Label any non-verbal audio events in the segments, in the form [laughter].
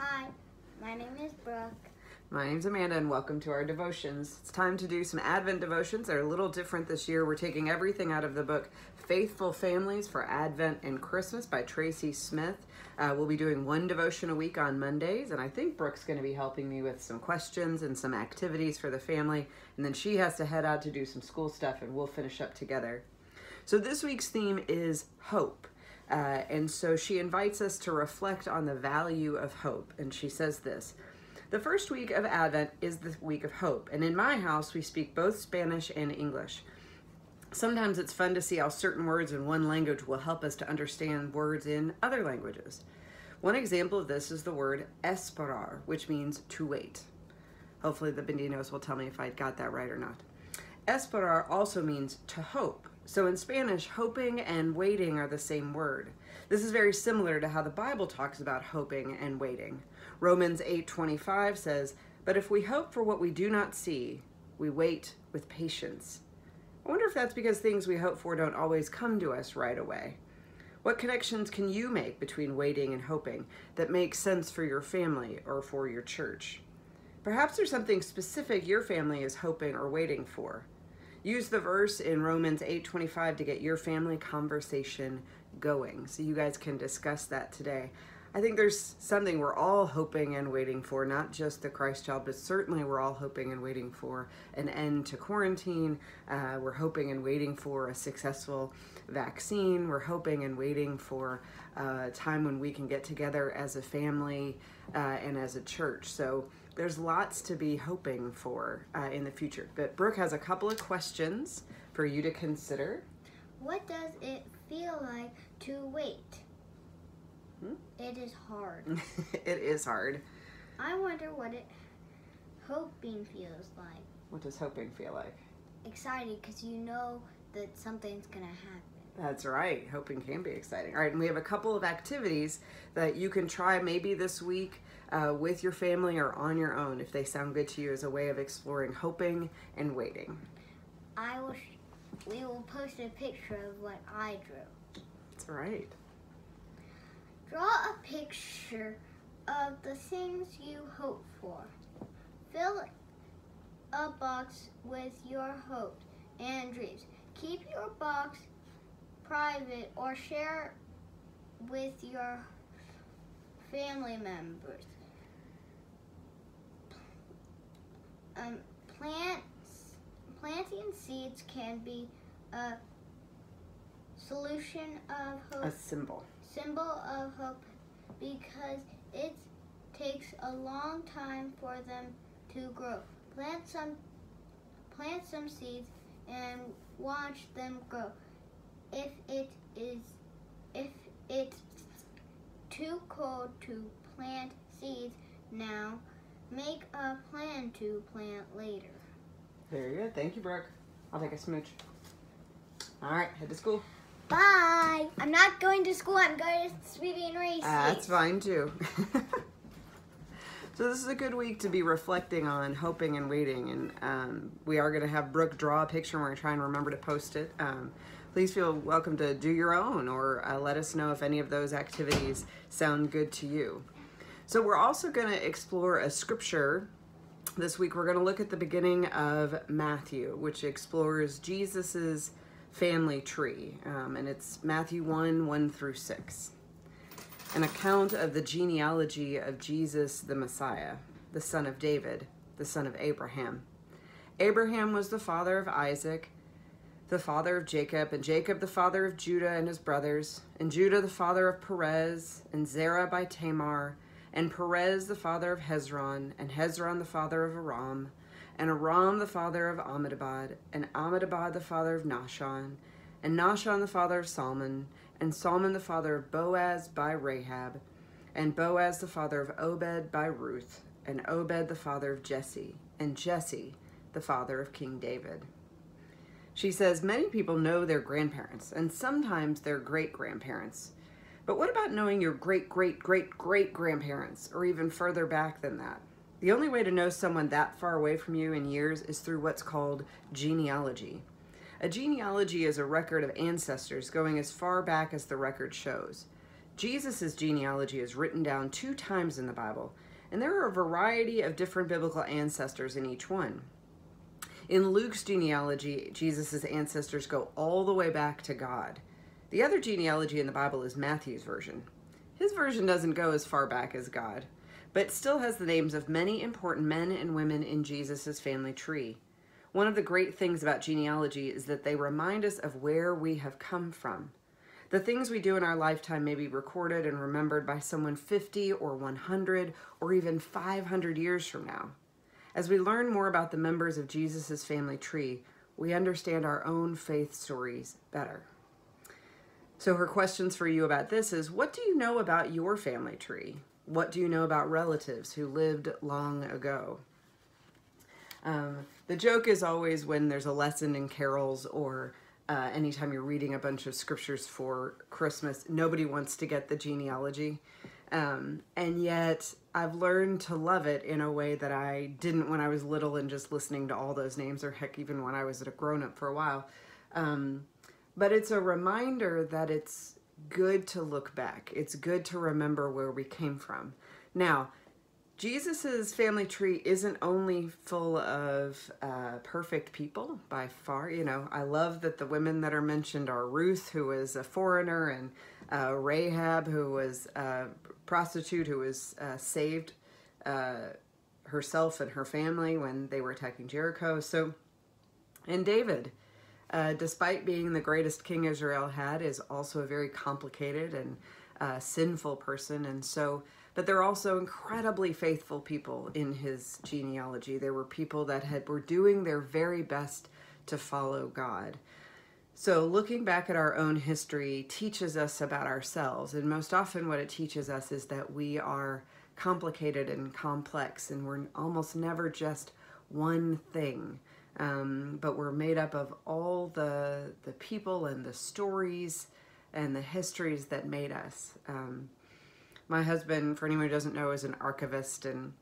Hi, my name is Brooke. My name's Amanda, and welcome to our devotions. It's time to do some Advent devotions. They're a little different this year. We're taking everything out of the book Faithful Families for Advent and Christmas by Traci Smith. Uh, we'll be doing one devotion a week on Mondays, and I think Brooke's going to be helping me with some questions and some activities for the family. And then she has to head out to do some school stuff, and we'll finish up together. So this week's theme is hope. Uh, and so she invites us to reflect on the value of hope. And she says this The first week of Advent is the week of hope. And in my house, we speak both Spanish and English. Sometimes it's fun to see how certain words in one language will help us to understand words in other languages. One example of this is the word esperar, which means to wait. Hopefully, the Bendinos will tell me if I got that right or not. Esperar also means to hope. So in Spanish, hoping and waiting are the same word. This is very similar to how the Bible talks about hoping and waiting. Romans 8:25 says, "But if we hope for what we do not see, we wait with patience." I wonder if that's because things we hope for don't always come to us right away. What connections can you make between waiting and hoping that makes sense for your family or for your church? Perhaps there's something specific your family is hoping or waiting for. Use the verse in Romans 8:25 to get your family conversation going. So you guys can discuss that today. I think there's something we're all hoping and waiting for, not just the Christ child, but certainly we're all hoping and waiting for an end to quarantine. Uh, we're hoping and waiting for a successful vaccine. We're hoping and waiting for a time when we can get together as a family uh, and as a church. So there's lots to be hoping for uh, in the future. But Brooke has a couple of questions for you to consider. What does it feel like to wait? Hmm? It is hard. [laughs] it is hard. I wonder what it hoping feels like. What does hoping feel like? Excited because you know that something's gonna happen. That's right. Hoping can be exciting. All right, and we have a couple of activities that you can try maybe this week uh, with your family or on your own if they sound good to you as a way of exploring hoping and waiting. I will. Sh- we will post a picture of what I drew. That's right. Draw a picture of the things you hope for. Fill a box with your hopes and dreams. Keep your box private or share with your family members. Um, plants, planting seeds can be a solution of hope A symbol. symbol of hope because it takes a long time for them to grow. Plant some plant some seeds and watch them grow. If it is if it's too cold to plant seeds now, make a plan to plant later. Very good. Thank you, Brooke. I'll take a smooch. All right, head to school. Bye. I'm not going to school. I'm going to Sweetie and Reese. That's fine too. [laughs] so this is a good week to be reflecting on hoping and waiting, and um, we are going to have Brooke draw a picture. and We're going to try and remember to post it. Um, please feel welcome to do your own, or uh, let us know if any of those activities sound good to you. So we're also going to explore a scripture. This week we're going to look at the beginning of Matthew, which explores Jesus's family tree, um, and it's Matthew 1 1 through 6 an account of the genealogy of Jesus the Messiah, the son of David, the son of Abraham. Abraham was the father of Isaac, the father of Jacob, and Jacob the father of Judah and his brothers, and Judah the father of Perez, and Zerah by Tamar, and Perez the father of Hezron, and Hezron the father of Aram, and Aram the father of Amidabad, and Amidabad the father of Nahshon, and Nahshon the father of Salmon, and Salmon the father of Boaz by Rahab, and Boaz the father of Obed by Ruth, and Obed the father of Jesse, and Jesse the father of King David. She says many people know their grandparents, and sometimes their great grandparents. But what about knowing your great great great great grandparents, or even further back than that? The only way to know someone that far away from you in years is through what's called genealogy. A genealogy is a record of ancestors going as far back as the record shows. Jesus' genealogy is written down two times in the Bible, and there are a variety of different biblical ancestors in each one. In Luke's genealogy, Jesus' ancestors go all the way back to God. The other genealogy in the Bible is Matthew's version. His version doesn't go as far back as God, but still has the names of many important men and women in Jesus' family tree. One of the great things about genealogy is that they remind us of where we have come from. The things we do in our lifetime may be recorded and remembered by someone 50 or 100 or even 500 years from now. As we learn more about the members of Jesus' family tree, we understand our own faith stories better. So, her questions for you about this is What do you know about your family tree? What do you know about relatives who lived long ago? Um, the joke is always when there's a lesson in carols or uh, anytime you're reading a bunch of scriptures for Christmas, nobody wants to get the genealogy. Um, and yet, I've learned to love it in a way that I didn't when I was little and just listening to all those names, or heck, even when I was a grown up for a while. Um, but it's a reminder that it's good to look back, it's good to remember where we came from. Now, Jesus's family tree isn't only full of uh, perfect people by far. You know, I love that the women that are mentioned are Ruth, who was a foreigner, and uh, Rahab, who was a prostitute who was uh, saved uh, herself and her family when they were attacking Jericho. So, and David, uh, despite being the greatest king Israel had, is also a very complicated and uh, sinful person, and so but they're also incredibly faithful people in his genealogy. There were people that had were doing their very best to follow God. So looking back at our own history teaches us about ourselves, and most often what it teaches us is that we are complicated and complex, and we're almost never just one thing. Um, but we're made up of all the the people and the stories and the histories that made us. Um, my husband, for anyone who doesn't know, is an archivist and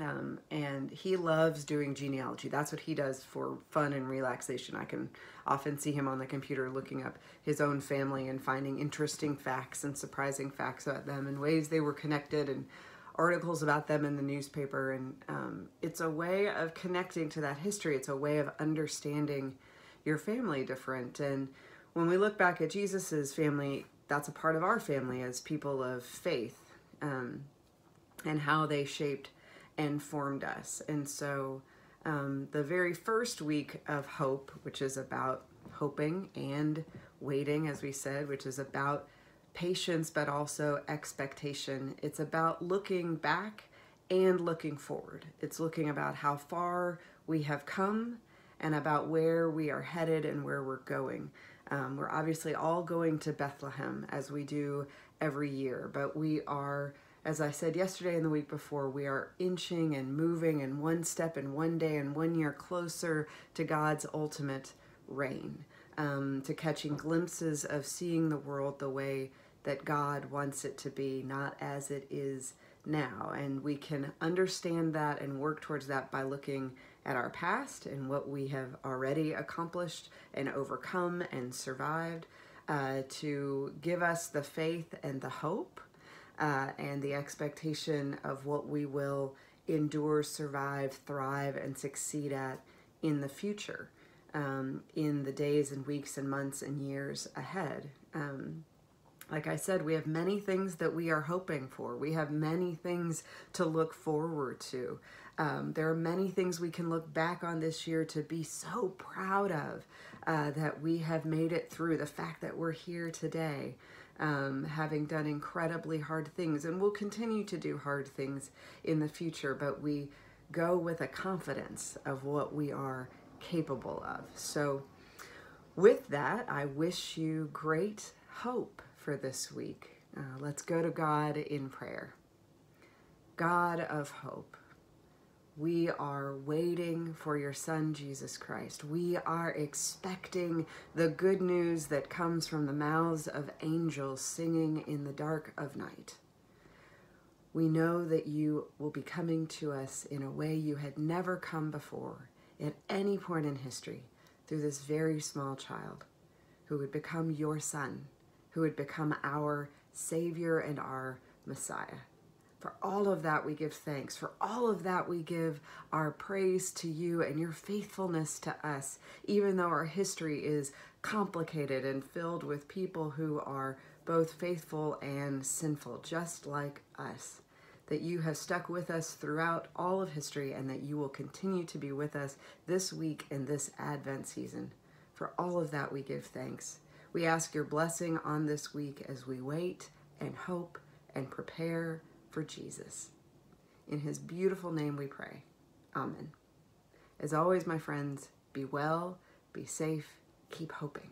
um, and he loves doing genealogy. That's what he does for fun and relaxation. I can often see him on the computer looking up his own family and finding interesting facts and surprising facts about them and ways they were connected and articles about them in the newspaper. And um, it's a way of connecting to that history. It's a way of understanding your family different. And when we look back at Jesus's family, that's a part of our family as people of faith um, and how they shaped and formed us. And so um, the very first week of hope, which is about hoping and waiting, as we said, which is about patience but also expectation. It's about looking back and looking forward. It's looking about how far we have come and about where we are headed and where we're going. Um, we're obviously all going to Bethlehem as we do every year, but we are, as I said yesterday and the week before, we are inching and moving and one step and one day and one year closer to God's ultimate reign, um, to catching glimpses of seeing the world the way that God wants it to be, not as it is now. And we can understand that and work towards that by looking at our past and what we have already accomplished and overcome and survived uh, to give us the faith and the hope uh, and the expectation of what we will endure, survive, thrive, and succeed at in the future, um, in the days and weeks and months and years ahead. Um, like I said, we have many things that we are hoping for. We have many things to look forward to. Um, there are many things we can look back on this year to be so proud of uh, that we have made it through. The fact that we're here today, um, having done incredibly hard things, and we'll continue to do hard things in the future, but we go with a confidence of what we are capable of. So, with that, I wish you great hope for this week. Uh, let's go to God in prayer. God of hope, we are waiting for your Son, Jesus Christ. We are expecting the good news that comes from the mouths of angels singing in the dark of night. We know that you will be coming to us in a way you had never come before at any point in history through this very small child who would become your son who would become our Savior and our Messiah. For all of that, we give thanks. For all of that, we give our praise to you and your faithfulness to us, even though our history is complicated and filled with people who are both faithful and sinful, just like us. That you have stuck with us throughout all of history and that you will continue to be with us this week in this Advent season. For all of that, we give thanks. We ask your blessing on this week as we wait and hope and prepare for Jesus. In his beautiful name we pray. Amen. As always, my friends, be well, be safe, keep hoping.